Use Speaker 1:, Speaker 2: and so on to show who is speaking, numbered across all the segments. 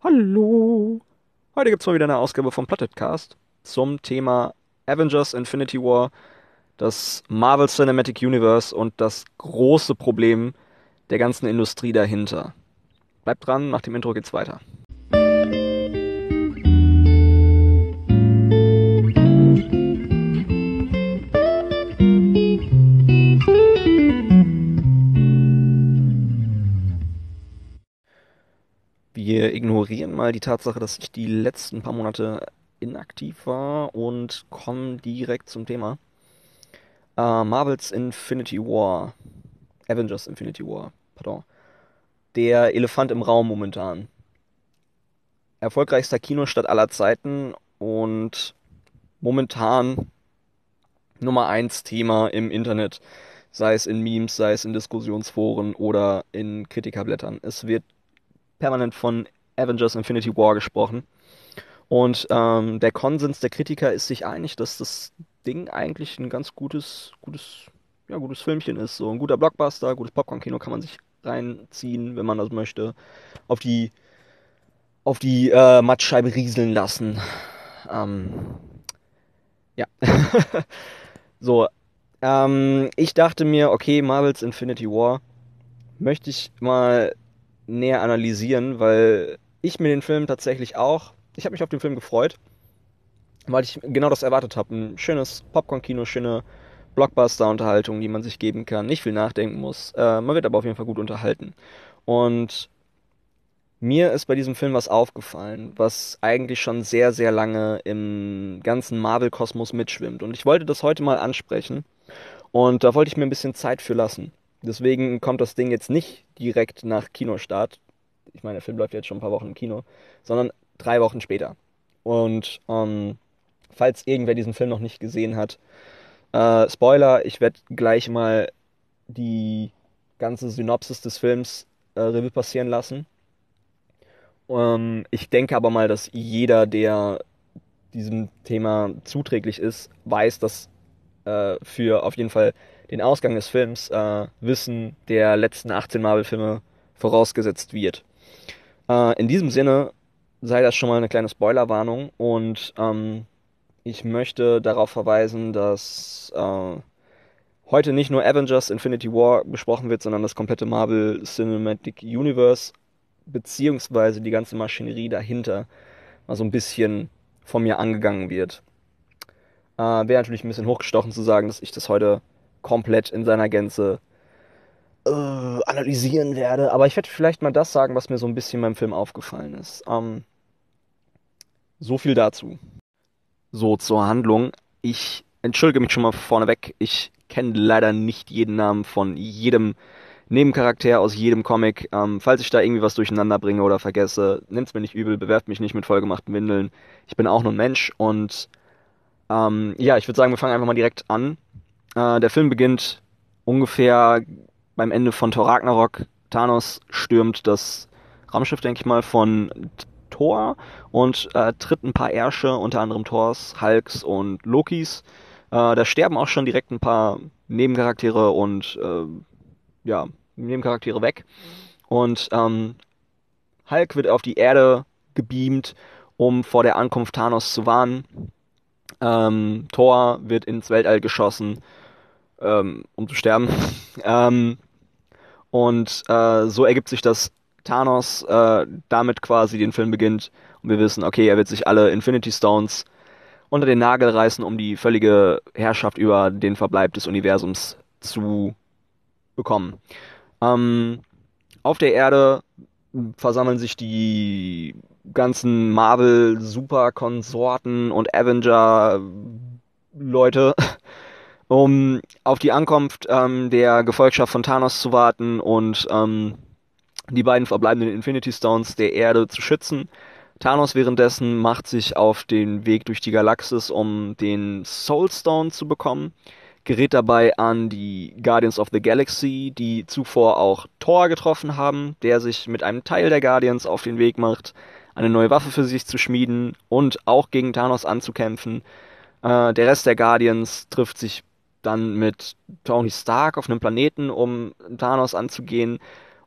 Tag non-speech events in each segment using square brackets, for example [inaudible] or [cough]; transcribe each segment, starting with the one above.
Speaker 1: Hallo. Heute gibt's mal wieder eine Ausgabe vom Plattetcast zum Thema Avengers Infinity War, das Marvel Cinematic Universe und das große Problem der ganzen Industrie dahinter. Bleibt dran, nach dem Intro geht's weiter. Wir ignorieren mal die Tatsache, dass ich die letzten paar Monate inaktiv war und kommen direkt zum Thema. Äh, Marvels Infinity War. Avengers Infinity War, pardon. Der Elefant im Raum momentan. Erfolgreichster Kinostart aller Zeiten und momentan Nummer 1 Thema im Internet. Sei es in Memes, sei es in Diskussionsforen oder in Kritikerblättern. Es wird permanent von Avengers Infinity War gesprochen. Und ähm, der Konsens der Kritiker ist sich einig, dass das Ding eigentlich ein ganz gutes, gutes, ja, gutes Filmchen ist. So ein guter Blockbuster, gutes Popcorn-Kino kann man sich reinziehen, wenn man das möchte. Auf die, auf die äh, Mattscheibe rieseln lassen. Ähm, ja. [laughs] so. Ähm, ich dachte mir, okay, Marvels Infinity War möchte ich mal näher analysieren, weil ich mir den Film tatsächlich auch, ich habe mich auf den Film gefreut, weil ich genau das erwartet habe. Ein schönes Popcorn-Kino, schöne Blockbuster-Unterhaltung, die man sich geben kann, nicht viel nachdenken muss. Äh, man wird aber auf jeden Fall gut unterhalten. Und mir ist bei diesem Film was aufgefallen, was eigentlich schon sehr, sehr lange im ganzen Marvel-Kosmos mitschwimmt. Und ich wollte das heute mal ansprechen. Und da wollte ich mir ein bisschen Zeit für lassen. Deswegen kommt das Ding jetzt nicht direkt nach Kinostart. Ich meine, der Film läuft jetzt schon ein paar Wochen im Kino, sondern drei Wochen später. Und ähm, falls irgendwer diesen Film noch nicht gesehen hat, äh, Spoiler, ich werde gleich mal die ganze Synopsis des Films äh, Revue passieren lassen. Ähm, ich denke aber mal, dass jeder, der diesem Thema zuträglich ist, weiß, dass äh, für auf jeden Fall den Ausgang des Films äh, Wissen der letzten 18 Marvel-Filme vorausgesetzt wird. Äh, in diesem Sinne sei das schon mal eine kleine Spoilerwarnung und ähm, ich möchte darauf verweisen, dass äh, heute nicht nur Avengers Infinity War besprochen wird, sondern das komplette Marvel Cinematic Universe beziehungsweise die ganze Maschinerie dahinter mal so ein bisschen von mir angegangen wird. Äh, Wäre natürlich ein bisschen hochgestochen zu sagen, dass ich das heute komplett in seiner Gänze äh, analysieren werde. Aber ich werde vielleicht mal das sagen, was mir so ein bisschen beim Film aufgefallen ist. Ähm, so viel dazu. So zur Handlung. Ich entschuldige mich schon mal vorneweg. Ich kenne leider nicht jeden Namen von jedem Nebencharakter aus jedem Comic. Ähm, falls ich da irgendwie was durcheinander bringe oder vergesse, nimmt's mir nicht übel, bewerft mich nicht mit vollgemachten Windeln. Ich bin auch nur ein Mensch und ähm, ja, ich würde sagen, wir fangen einfach mal direkt an. Äh, der Film beginnt ungefähr beim Ende von Thor Ragnarok. Thanos stürmt das Raumschiff, denke ich mal, von Thor und äh, tritt ein paar Ärsche, unter anderem Thors, Hulks und Lokis. Äh, da sterben auch schon direkt ein paar Nebencharaktere und äh, ja, Nebencharaktere weg. Und ähm, Hulk wird auf die Erde gebeamt, um vor der Ankunft Thanos zu warnen. Ähm, Thor wird ins Weltall geschossen, ähm, um zu sterben. [laughs] ähm, und äh, so ergibt sich, dass Thanos äh, damit quasi den Film beginnt und wir wissen, okay, er wird sich alle Infinity Stones unter den Nagel reißen, um die völlige Herrschaft über den Verbleib des Universums zu bekommen. Ähm, auf der Erde versammeln sich die ganzen Marvel-Super-Konsorten und Avenger-Leute, [laughs] um auf die Ankunft ähm, der Gefolgschaft von Thanos zu warten und ähm, die beiden verbleibenden Infinity Stones der Erde zu schützen. Thanos währenddessen macht sich auf den Weg durch die Galaxis, um den Soul Stone zu bekommen, gerät dabei an die Guardians of the Galaxy, die zuvor auch Thor getroffen haben, der sich mit einem Teil der Guardians auf den Weg macht, eine neue Waffe für sich zu schmieden und auch gegen Thanos anzukämpfen. Äh, der Rest der Guardians trifft sich dann mit Tony Stark auf einem Planeten, um Thanos anzugehen.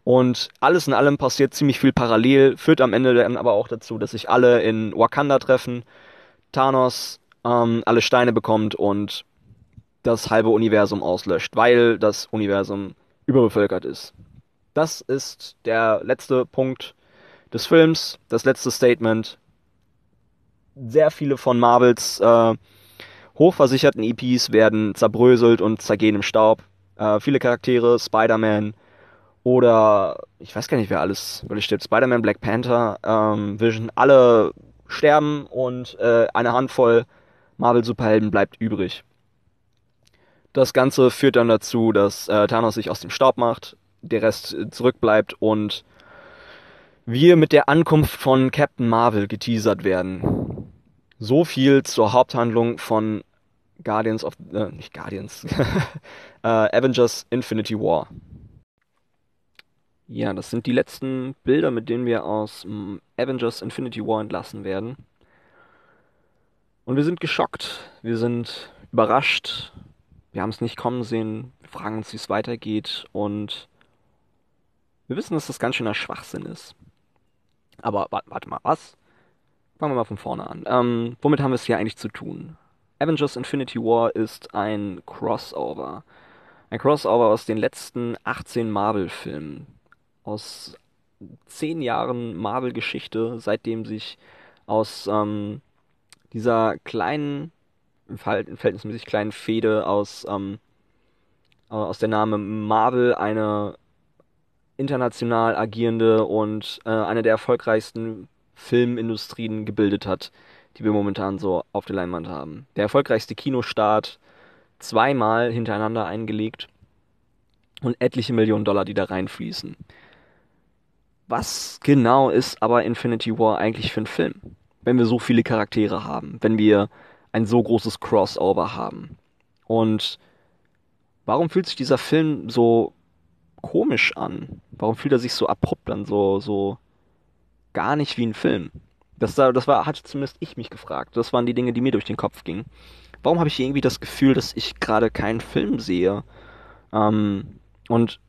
Speaker 1: Und alles in allem passiert ziemlich viel parallel, führt am Ende dann aber auch dazu, dass sich alle in Wakanda treffen, Thanos ähm, alle Steine bekommt und das halbe Universum auslöscht, weil das Universum überbevölkert ist. Das ist der letzte Punkt des Films, das letzte Statement. Sehr viele von Marvels äh, hochversicherten EPs werden zerbröselt und zergehen im Staub. Äh, viele Charaktere, Spider-Man oder ich weiß gar nicht, wer alles wirklich stirbt. Spider-Man, Black Panther, ähm, Vision, alle sterben und äh, eine Handvoll Marvel-Superhelden bleibt übrig. Das Ganze führt dann dazu, dass äh, Thanos sich aus dem Staub macht, der Rest äh, zurückbleibt und wir mit der Ankunft von Captain Marvel geteasert werden. So viel zur Haupthandlung von Guardians of, äh, nicht Guardians, [laughs] äh, Avengers Infinity War. Ja, das sind die letzten Bilder, mit denen wir aus mm, Avengers Infinity War entlassen werden. Und wir sind geschockt, wir sind überrascht, wir haben es nicht kommen sehen, wir fragen uns, wie es weitergeht und wir wissen, dass das ganz schöner Schwachsinn ist. Aber warte mal, was? Fangen wir mal von vorne an. Ähm, womit haben wir es hier eigentlich zu tun? Avengers Infinity War ist ein Crossover. Ein Crossover aus den letzten 18 Marvel-Filmen. Aus 10 Jahren Marvel-Geschichte, seitdem sich aus ähm, dieser kleinen, im verhältnismäßig kleinen Fehde aus, ähm, aus der Name Marvel eine international agierende und äh, eine der erfolgreichsten Filmindustrien gebildet hat, die wir momentan so auf der Leinwand haben. Der erfolgreichste Kinostart zweimal hintereinander eingelegt und etliche Millionen Dollar, die da reinfließen. Was genau ist aber Infinity War eigentlich für ein Film? Wenn wir so viele Charaktere haben, wenn wir ein so großes Crossover haben. Und warum fühlt sich dieser Film so komisch an? Warum fühlt er sich so abrupt an, so, so gar nicht wie ein Film? Das, das war, hatte zumindest ich mich gefragt. Das waren die Dinge, die mir durch den Kopf gingen. Warum habe ich irgendwie das Gefühl, dass ich gerade keinen Film sehe? Ähm, und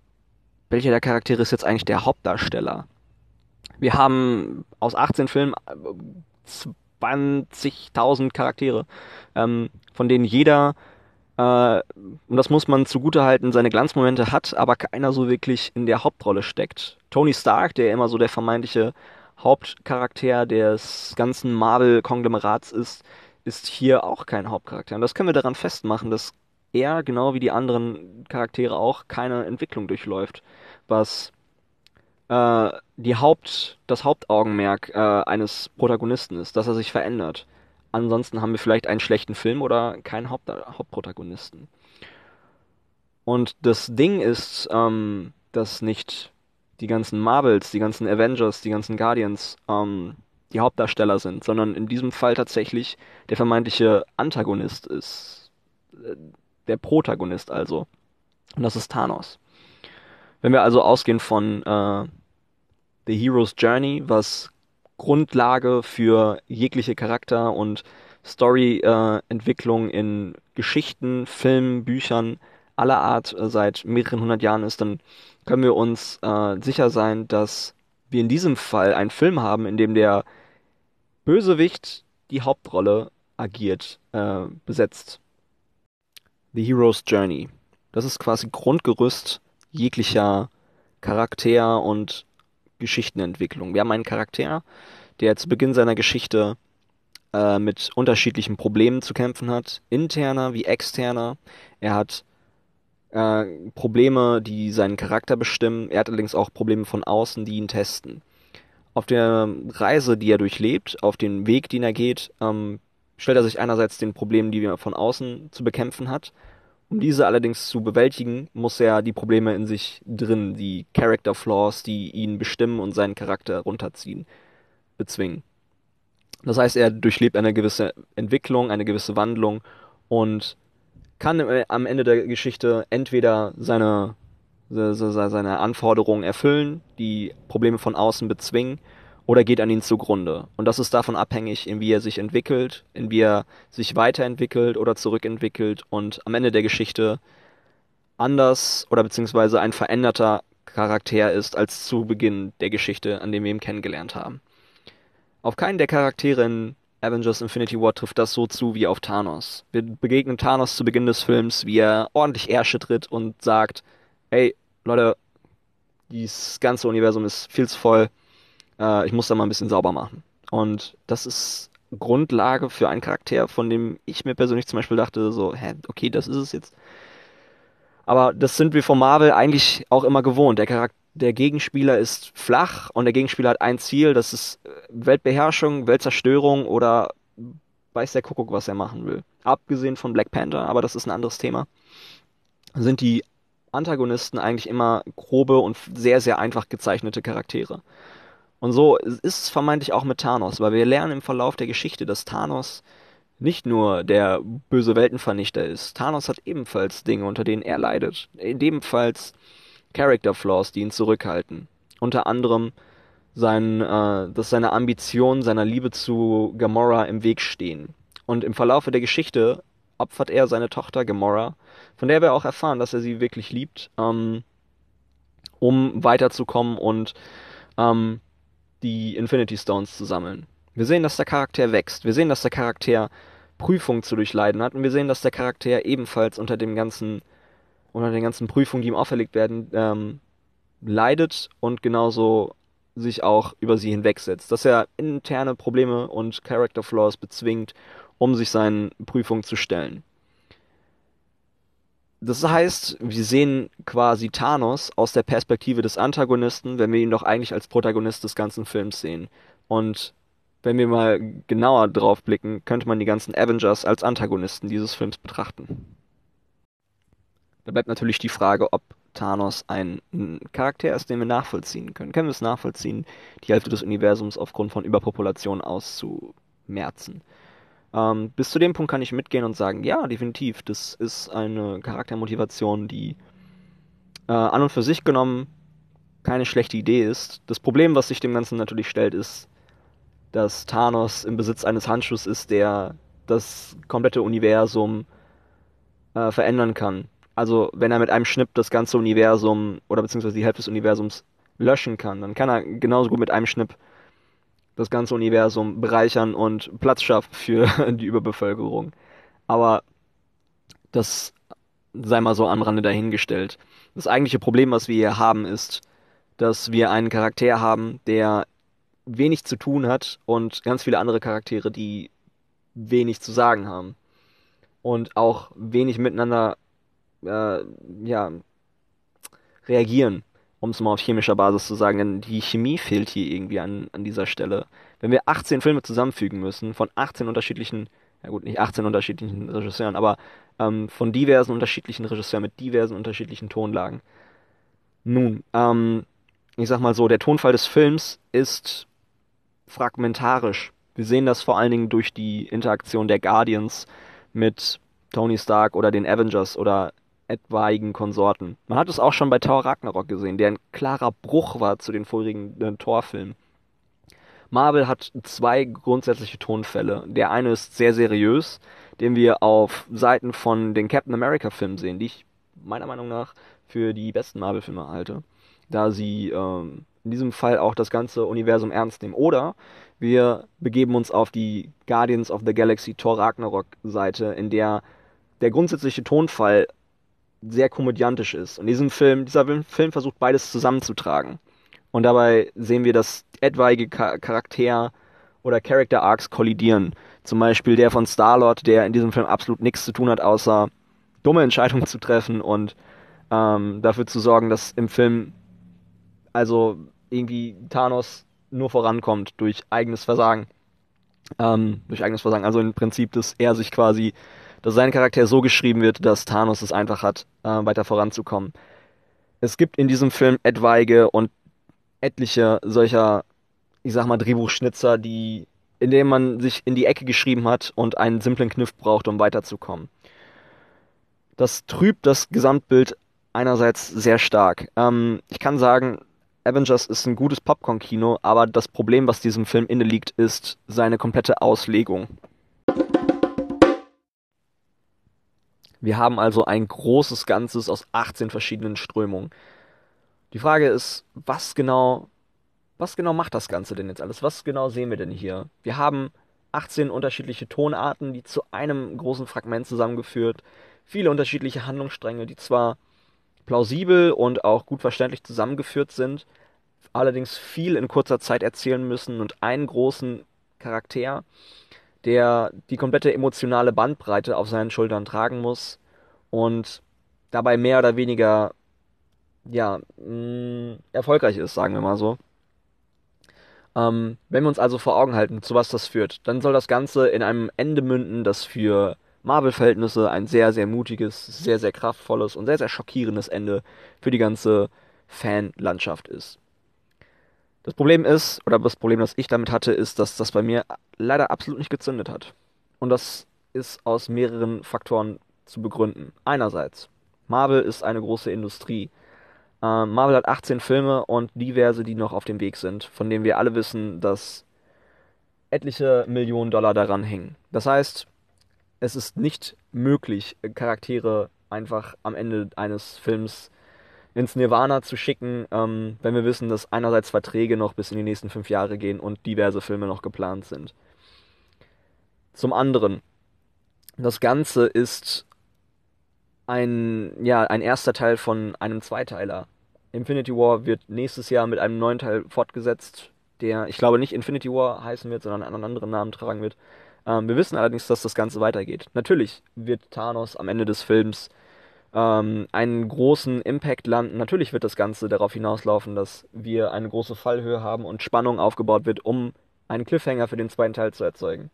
Speaker 1: welcher der Charaktere ist jetzt eigentlich der Hauptdarsteller? Wir haben aus 18 Filmen 20.000 Charaktere, ähm, von denen jeder äh, und das muss man zugutehalten, seine Glanzmomente hat, aber keiner so wirklich in der Hauptrolle steckt. Tony Stark, der immer so der vermeintliche Hauptcharakter des ganzen Marvel-Konglomerats ist, ist hier auch kein Hauptcharakter. Und das können wir daran festmachen, dass er, genau wie die anderen Charaktere auch, keine Entwicklung durchläuft, was äh, die Haupt, das Hauptaugenmerk äh, eines Protagonisten ist, dass er sich verändert. Ansonsten haben wir vielleicht einen schlechten Film oder keinen Haupt Hauptprotagonisten. Und das Ding ist, ähm, dass nicht die ganzen Marvels, die ganzen Avengers, die ganzen Guardians ähm, die Hauptdarsteller sind, sondern in diesem Fall tatsächlich der vermeintliche Antagonist ist. Äh, der Protagonist also. Und das ist Thanos. Wenn wir also ausgehen von äh, The Hero's Journey, was Grundlage für jegliche Charakter- und Story-Entwicklung äh, in Geschichten, Filmen, Büchern aller Art äh, seit mehreren hundert Jahren ist, dann können wir uns äh, sicher sein, dass wir in diesem Fall einen Film haben, in dem der Bösewicht die Hauptrolle agiert, äh, besetzt. The Hero's Journey. Das ist quasi Grundgerüst jeglicher Charakter- und Geschichtenentwicklung. Wir haben einen Charakter, der zu Beginn seiner Geschichte äh, mit unterschiedlichen Problemen zu kämpfen hat, interner wie externer. Er hat äh, Probleme, die seinen Charakter bestimmen. Er hat allerdings auch Probleme von außen, die ihn testen. Auf der Reise, die er durchlebt, auf den Weg, den er geht, ähm, stellt er sich einerseits den Problemen, die er von außen zu bekämpfen hat, um diese allerdings zu bewältigen, muss er die Probleme in sich drin, die Character Flaws, die ihn bestimmen und seinen Charakter runterziehen, bezwingen. Das heißt, er durchlebt eine gewisse Entwicklung, eine gewisse Wandlung und kann am Ende der Geschichte entweder seine, seine Anforderungen erfüllen, die Probleme von außen bezwingen, oder geht an ihn zugrunde. Und das ist davon abhängig, in wie er sich entwickelt, in wie er sich weiterentwickelt oder zurückentwickelt und am Ende der Geschichte anders oder beziehungsweise ein veränderter Charakter ist als zu Beginn der Geschichte, an dem wir ihn kennengelernt haben. Auf keinen der Charaktere in Avengers Infinity War trifft das so zu wie auf Thanos. Wir begegnen Thanos zu Beginn des Films, wie er ordentlich Ärsche tritt und sagt, ey, Leute, dieses ganze Universum ist viel zu voll, äh, ich muss da mal ein bisschen sauber machen. Und das ist Grundlage für einen Charakter, von dem ich mir persönlich zum Beispiel dachte, so, hä, okay, das ist es jetzt. Aber das sind wir von Marvel eigentlich auch immer gewohnt. Der Charakter der Gegenspieler ist flach und der Gegenspieler hat ein Ziel, das ist äh, Weltbeherrschung, Weltzerstörung oder weiß der Kuckuck, was er machen will. Abgesehen von Black Panther, aber das ist ein anderes Thema, sind die Antagonisten eigentlich immer grobe und sehr, sehr einfach gezeichnete Charaktere. Und so ist es vermeintlich auch mit Thanos, weil wir lernen im Verlauf der Geschichte, dass Thanos nicht nur der böse Weltenvernichter ist. Thanos hat ebenfalls Dinge, unter denen er leidet. Ebenfalls Character Flaws, die ihn zurückhalten. Unter anderem sein, äh, dass seine Ambitionen seiner Liebe zu Gamora im Weg stehen. Und im Verlaufe der Geschichte opfert er seine Tochter Gamora, von der wir auch erfahren, dass er sie wirklich liebt, ähm, um weiterzukommen und ähm, die Infinity Stones zu sammeln. Wir sehen, dass der Charakter wächst. Wir sehen, dass der Charakter Prüfungen zu durchleiden hat. Und wir sehen, dass der Charakter ebenfalls unter dem ganzen unter den ganzen Prüfungen, die ihm auferlegt werden, ähm, leidet und genauso sich auch über sie hinwegsetzt. Dass er interne Probleme und Character Flaws bezwingt, um sich seinen Prüfungen zu stellen. Das heißt, wir sehen quasi Thanos aus der Perspektive des Antagonisten, wenn wir ihn doch eigentlich als Protagonist des ganzen Films sehen. Und wenn wir mal genauer drauf blicken, könnte man die ganzen Avengers als Antagonisten dieses Films betrachten. Da bleibt natürlich die Frage, ob Thanos ein, Charakter ist, den wir nachvollziehen können. Können wir es nachvollziehen, die Hälfte des Universums aufgrund von Überpopulation auszumerzen? Ähm, bis zu dem Punkt kann ich mitgehen und sagen, ja, definitiv, das ist eine Charaktermotivation, die äh, an und für sich genommen keine schlechte Idee ist. Das Problem, was sich dem Ganzen natürlich stellt, ist, dass Thanos im Besitz eines Handschuhs ist, der das komplette Universum äh, verändern kann also wenn er mit einem Schnipp das ganze Universum oder beziehungsweise die Hälfte des Universums löschen kann, dann kann er genauso gut mit einem Schnipp das ganze Universum bereichern und Platz schaffen für [laughs] die Überbevölkerung. Aber das sei mal so am Rande dahingestellt. Das eigentliche Problem, was wir hier haben, ist, dass wir einen Charakter haben, der wenig zu tun hat und ganz viele andere Charaktere, die wenig zu sagen haben. Und auch wenig miteinander äh, ja, reagieren, um es mal auf chemischer Basis zu sagen, denn die Chemie fehlt hier irgendwie an, an dieser Stelle. Wenn wir 18 Filme zusammenfügen müssen, von 18 unterschiedlichen, ja gut, nicht 18 unterschiedlichen Regisseuren, aber ähm, von diversen unterschiedlichen Regisseuren mit diversen unterschiedlichen Tonlagen. Nun, ähm, ich sag mal so, der Tonfall des Films ist fragmentarisch. Wir sehen das vor allen Dingen durch die Interaktion der Guardians mit Tony Stark oder den Avengers oder etwaigen Konsorten. Man hat es auch schon bei Thor Ragnarok gesehen, der ein klarer Bruch war zu den vorigen äh, Thor-Filmen. Marvel hat zwei grundsätzliche Tonfälle. Der eine ist sehr seriös, den wir auf Seiten von den Captain America-Filmen sehen, die ich meiner Meinung nach für die besten Marvel-Filme halte, da sie ähm, in diesem Fall auch das ganze Universum ernst nehmen. Oder wir begeben uns auf die Guardians of the Galaxy Thor Ragnarok Seite, in der der grundsätzliche Tonfall sehr komödiantisch ist. Und diesem Film, dieser Film versucht beides zusammenzutragen. Und dabei sehen wir, dass etwaige Charakter- oder Character Arcs kollidieren. Zum Beispiel der von Star-Lord, der in diesem Film absolut nichts zu tun hat, außer dumme Entscheidungen zu treffen und ähm, dafür zu sorgen, dass im Film also irgendwie Thanos nur vorankommt durch eigenes Versagen. Ähm, durch eigenes Versagen. Also im Prinzip, dass er sich quasi dass sein Charakter so geschrieben wird, dass Thanos es einfach hat, äh, weiter voranzukommen. Es gibt in diesem Film etwaige und etliche solcher, ich sag mal, Drehbuchschnitzer, die, in denen man sich in die Ecke geschrieben hat und einen simplen Kniff braucht, um weiterzukommen. Das trübt das Gesamtbild einerseits sehr stark. Ähm, ich kann sagen, Avengers ist ein gutes Popcorn-Kino, aber das Problem, was diesem Film inne liegt, ist seine komplette Auslegung. Wir haben also ein großes Ganzes aus 18 verschiedenen Strömungen. Die Frage ist, was genau, was genau macht das Ganze denn jetzt alles? Was genau sehen wir denn hier? Wir haben 18 unterschiedliche Tonarten, die zu einem großen Fragment zusammengeführt, viele unterschiedliche Handlungsstränge, die zwar plausibel und auch gut verständlich zusammengeführt sind, allerdings viel in kurzer Zeit erzählen müssen und einen großen Charakter, der die komplette emotionale Bandbreite auf seinen Schultern tragen muss und dabei mehr oder weniger ja mh, erfolgreich ist, sagen wir mal so. Ähm, wenn wir uns also vor Augen halten, zu was das führt, dann soll das Ganze in einem Ende münden, das für Marvel-Verhältnisse ein sehr, sehr mutiges, sehr, sehr kraftvolles und sehr, sehr schockierendes Ende für die ganze Fanlandschaft ist. Das Problem ist, oder das Problem, das ich damit hatte, ist, dass das bei mir leider absolut nicht gezündet hat. Und das ist aus mehreren Faktoren zu begründen. Einerseits, Marvel ist eine große Industrie. Äh, Marvel hat 18 Filme und diverse, die noch auf dem Weg sind, von denen wir alle wissen, dass etliche Millionen Dollar daran hängen. Das heißt, es ist nicht möglich, Charaktere einfach am Ende eines Films ins Nirvana zu schicken, ähm, wenn wir wissen, dass einerseits Verträge noch bis in die nächsten fünf Jahre gehen und diverse Filme noch geplant sind. Zum anderen, das Ganze ist ein, ja, ein erster Teil von einem Zweiteiler. Infinity War wird nächstes Jahr mit einem neuen Teil fortgesetzt, der, ich glaube, nicht Infinity War heißen wird, sondern einen anderen Namen tragen wird. Ähm, wir wissen allerdings, dass das Ganze weitergeht. Natürlich wird Thanos am Ende des Films ähm, einen großen Impact landen. Natürlich wird das Ganze darauf hinauslaufen, dass wir eine große Fallhöhe haben und Spannung aufgebaut wird, um einen Cliffhanger für den zweiten Teil zu erzeugen.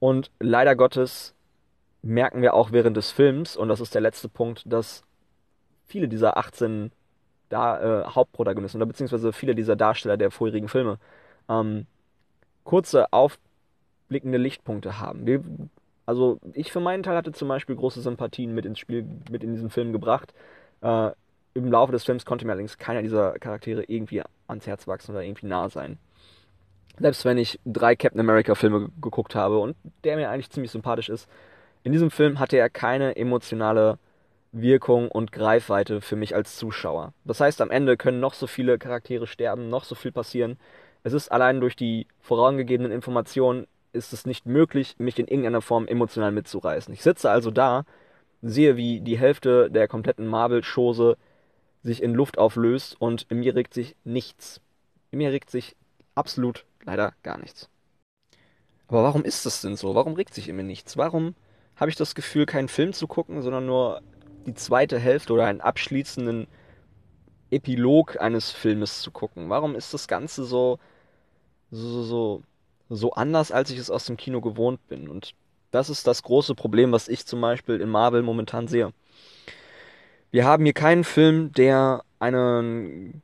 Speaker 1: Und leider Gottes merken wir auch während des Films, und das ist der letzte Punkt, dass viele dieser 18 da, äh, Hauptprotagonisten oder beziehungsweise viele dieser Darsteller der vorherigen Filme ähm, kurze aufblickende Lichtpunkte haben. Wir also ich für meinen Teil hatte zum Beispiel große Sympathien mit ins Spiel, mit in diesen Film gebracht. Äh, Im Laufe des Films konnte mir allerdings keiner dieser Charaktere irgendwie ans Herz wachsen oder irgendwie nah sein. Selbst wenn ich drei Captain America Filme geguckt habe und der mir eigentlich ziemlich sympathisch ist, in diesem Film hatte er keine emotionale Wirkung und Greifweite für mich als Zuschauer. Das heißt, am Ende können noch so viele Charaktere sterben, noch so viel passieren. Es ist allein durch die vorangegebenen Informationen ist es nicht möglich, mich in irgendeiner Form emotional mitzureißen. Ich sitze also da, sehe, wie die Hälfte der kompletten Marvel-Chose sich in Luft auflöst und in mir regt sich nichts. In mir regt sich absolut leider gar nichts. Aber warum ist das denn so? Warum regt sich in mir nichts? Warum habe ich das Gefühl, keinen Film zu gucken, sondern nur die zweite Hälfte oder einen abschließenden Epilog eines Filmes zu gucken? Warum ist das Ganze so, so, so so anders, als ich es aus dem Kino gewohnt bin. Und das ist das große Problem, was ich zum Beispiel in Marvel momentan sehe. Wir haben hier keinen Film, der einen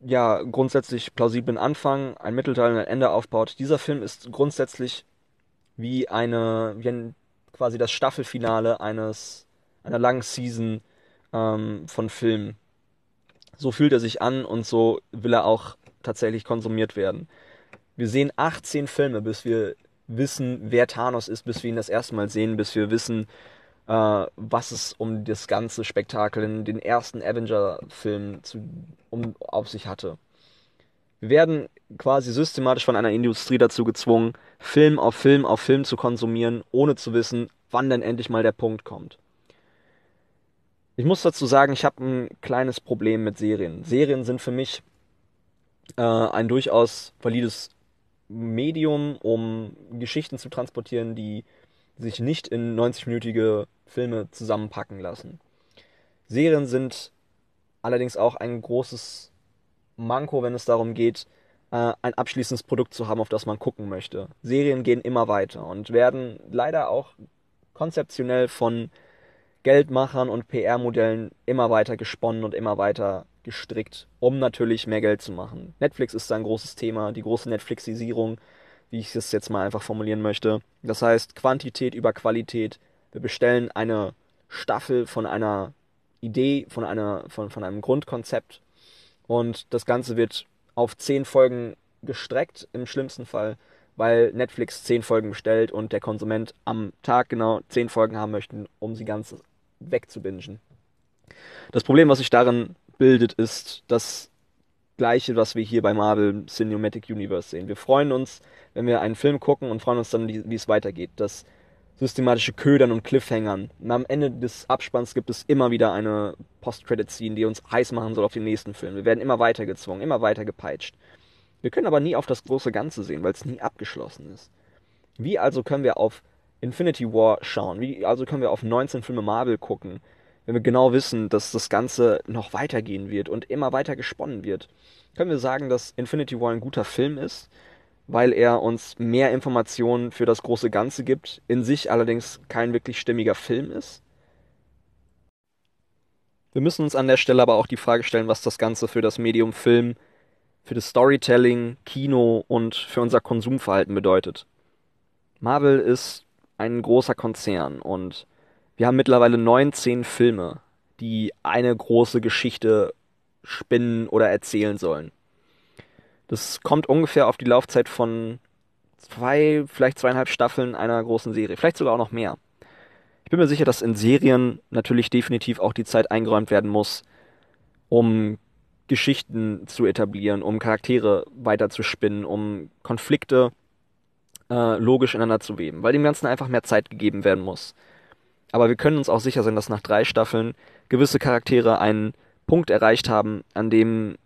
Speaker 1: ja grundsätzlich plausiblen Anfang, ein Mittelteil und ein Ende aufbaut. Dieser Film ist grundsätzlich wie eine, wie ein, quasi das Staffelfinale eines einer langen Season ähm, von Filmen. So fühlt er sich an und so will er auch tatsächlich konsumiert werden. Wir sehen 18 Filme, bis wir wissen, wer Thanos ist, bis wir ihn das erste Mal sehen, bis wir wissen, äh, was es um das ganze Spektakel in den ersten Avenger-Film um, auf sich hatte. Wir werden quasi systematisch von einer Industrie dazu gezwungen, Film auf Film auf Film zu konsumieren, ohne zu wissen, wann denn endlich mal der Punkt kommt. Ich muss dazu sagen, ich habe ein kleines Problem mit Serien. Serien sind für mich äh, ein durchaus valides Medium, um Geschichten zu transportieren, die sich nicht in 90-minütige Filme zusammenpacken lassen. Serien sind allerdings auch ein großes Manko, wenn es darum geht, äh, ein abschließendes Produkt zu haben, auf das man gucken möchte. Serien gehen immer weiter und werden leider auch konzeptionell von Geldmachern und PR-Modellen immer weiter gesponnen und immer weiter gestrickt, um natürlich mehr Geld zu machen. Netflix ist da ein großes Thema, die große Netflixisierung, wie ich es jetzt mal einfach formulieren möchte. Das heißt, Quantität über Qualität. Wir bestellen eine Staffel von einer Idee, von, einer, von, von einem Grundkonzept und das Ganze wird auf zehn Folgen gestreckt, im schlimmsten Fall, weil Netflix zehn Folgen bestellt und der Konsument am Tag genau zehn Folgen haben möchte, um sie ganz wegzubingen. Das Problem, was ich darin abbildet, ist das gleiche, was wir hier bei Marvel Cinematic Universe sehen. Wir freuen uns, wenn wir einen Film gucken und freuen uns dann, wie es weitergeht. Das systematische Ködern und Cliffhangern. Und am Ende des Abspanns gibt es immer wieder eine Post-Credit-Scene, die uns heiß machen soll auf den nächsten Film. Wir werden immer weiter gezwungen, immer weiter gepeitscht. Wir können aber nie auf das große Ganze sehen, weil es nie abgeschlossen ist. Wie also können wir auf Infinity War schauen? Wie also können wir auf 19 Filme Marvel gucken, wenn wir genau wissen, dass das Ganze noch weitergehen wird und immer weiter gesponnen wird? Können wir sagen, dass Infinity War ein guter Film ist, weil er uns mehr Informationen für das große Ganze gibt, in sich allerdings kein wirklich stimmiger Film ist? Wir müssen uns an der Stelle aber auch die Frage stellen, was das Ganze für das Medium Film, für das Storytelling, Kino und für unser Konsumverhalten bedeutet. Marvel ist ein großer Konzern und wir haben mittlerweile 19 Filme, die eine große Geschichte spinnen oder erzählen sollen. Das kommt ungefähr auf die Laufzeit von zwei, vielleicht zweieinhalb Staffeln einer großen Serie. Vielleicht sogar auch noch mehr. Ich bin mir sicher, dass in Serien natürlich definitiv auch die Zeit eingeräumt werden muss, um Geschichten zu etablieren, um Charaktere weiter zu spinnen, um Konflikte äh, logisch ineinander zu weben, weil dem Ganzen einfach mehr Zeit gegeben werden muss. Aber wir können uns auch sicher sein, dass nach drei Staffeln gewisse Charaktere einen Punkt erreicht haben, an dem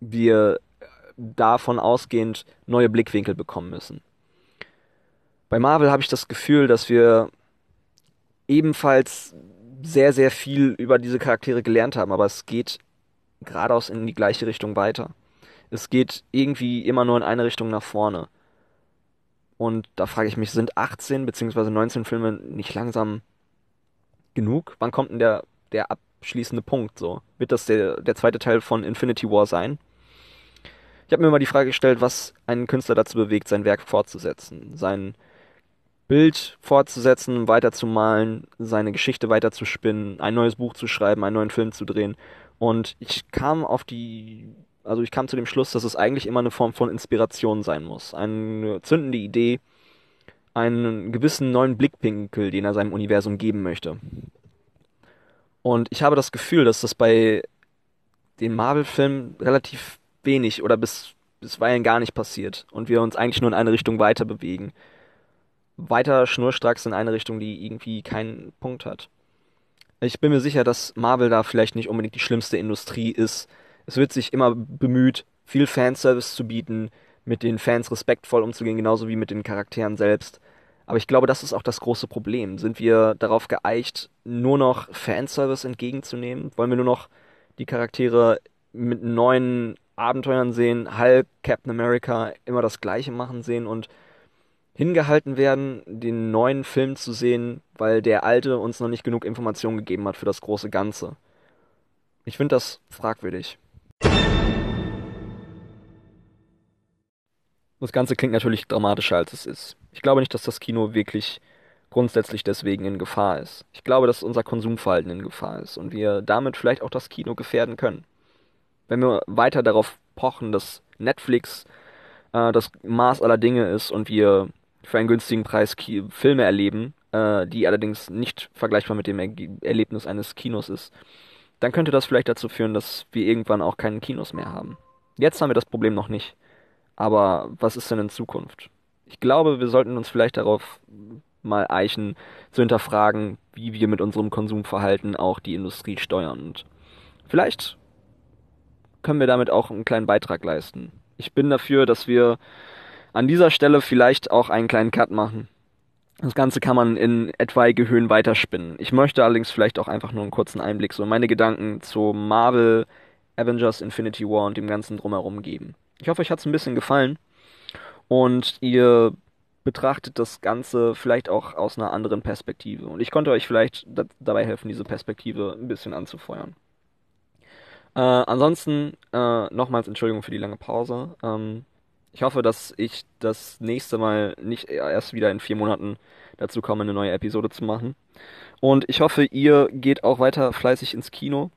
Speaker 1: wir davon ausgehend neue Blickwinkel bekommen müssen. Bei Marvel habe ich das Gefühl, dass wir ebenfalls sehr, sehr viel über diese Charaktere gelernt haben, aber es geht geradeaus in die gleiche Richtung weiter. Es geht irgendwie immer nur in eine Richtung nach vorne. Und da frage ich mich, sind 18 bzw. 19 Filme nicht langsam genug? Wann kommt denn der, der abschließende Punkt so? Wird das der, der zweite Teil von Infinity War sein? Ich habe mir mal die Frage gestellt, was einen Künstler dazu bewegt, sein Werk fortzusetzen, sein Bild fortzusetzen, weiterzumalen, seine Geschichte weiterzuspinnen, ein neues Buch zu schreiben, einen neuen Film zu drehen. Und ich kam auf die, also ich kam zu dem Schluss, dass es eigentlich immer eine Form von Inspiration sein muss. Eine zündende Idee, einen gewissen neuen Blickwinkel, den er seinem Universum geben möchte. Und ich habe das Gefühl, dass das bei den Marvel-Filmen relativ wenig oder bis, bisweilen gar nicht passiert und wir uns eigentlich nur in eine Richtung weiter bewegen. Weiter schnurstracks in eine Richtung, die irgendwie keinen Punkt hat. Ich bin mir sicher, dass Marvel da vielleicht nicht unbedingt die schlimmste Industrie ist. Es wird sich immer bemüht, viel Fanservice zu bieten, mit den Fans respektvoll umzugehen, genauso wie mit den Charakteren selbst. Aber ich glaube, das ist auch das große Problem. Sind wir darauf geeicht, nur noch Fanservice entgegenzunehmen? Wollen wir nur noch die Charaktere mit neuen Abenteuern sehen, Hulk, Captain America immer das Gleiche machen sehen und hingehalten werden, den neuen Film zu sehen, weil der alte uns noch nicht genug Informationen gegeben hat für das große Ganze. Ich finde das fragwürdig. Das Ganze klingt natürlich dramatischer, als es ist. Ich glaube nicht, dass das Kino wirklich grundsätzlich deswegen in Gefahr ist. Ich glaube, dass unser Konsumverhalten in Gefahr ist und wir damit vielleicht auch das Kino gefährden können wenn wir weiter darauf pochen, dass Netflix äh, das Maß aller Dinge ist und wir für einen günstigen Preis Ki Filme erleben, äh, die allerdings nicht vergleichbar mit dem er Erlebnis eines Kinos ist, dann könnte das vielleicht dazu führen, dass wir irgendwann auch keine Kinos mehr haben. Jetzt haben wir das Problem noch nicht. Aber was ist denn in Zukunft? Ich glaube, wir sollten uns vielleicht darauf mal eichen, zu hinterfragen, wie wir mit unserem Konsumverhalten auch die Industrie steuern. Und vielleicht können wir damit auch einen kleinen Beitrag leisten. Ich bin dafür, dass wir an dieser Stelle vielleicht auch einen kleinen Cut machen. Das Ganze kann man in etwaige Höhen weiterspinnen. Ich möchte allerdings vielleicht auch einfach nur einen kurzen Einblick, so meine Gedanken zu Marvel, Avengers, Infinity War und dem Ganzen drumherum geben. Ich hoffe, euch hat es ein bisschen gefallen und ihr betrachtet das Ganze vielleicht auch aus einer anderen Perspektive. Und ich konnte euch vielleicht dabei helfen, diese Perspektive ein bisschen anzufeuern. Äh, ansonsten äh, nochmals Entschuldigung für die lange Pause. Ähm, ich hoffe, dass ich das nächste Mal nicht erst wieder in vier Monaten dazu komme, eine neue Episode zu machen. Und ich hoffe, ihr geht auch weiter fleißig ins Kino.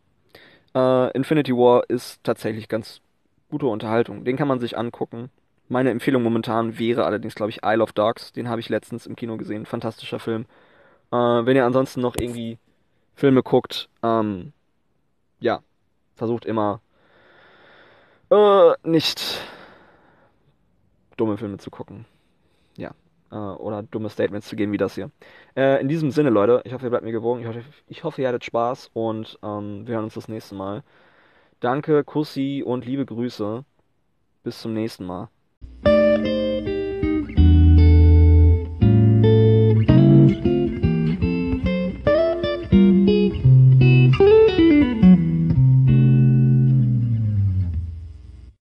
Speaker 1: Äh, Infinity War ist tatsächlich ganz gute Unterhaltung. Den kann man sich angucken. Meine Empfehlung momentan wäre allerdings, glaube ich, Isle of Dogs. Den habe ich letztens im Kino gesehen. Fantastischer Film. Äh, wenn ihr ansonsten noch irgendwie Filme guckt, ähm, ja, versucht immer äh, nicht dumme Filme zu gucken. Ja. Äh, oder dumme Statements zu geben wie das hier. Äh, in diesem Sinne, Leute, ich hoffe, ihr bleibt mir gewogen. Ich hoffe, ich hoffe ihr hattet Spaß und ähm, wir hören uns das nächste Mal. Danke, Kussi und liebe Grüße. Bis zum nächsten Mal.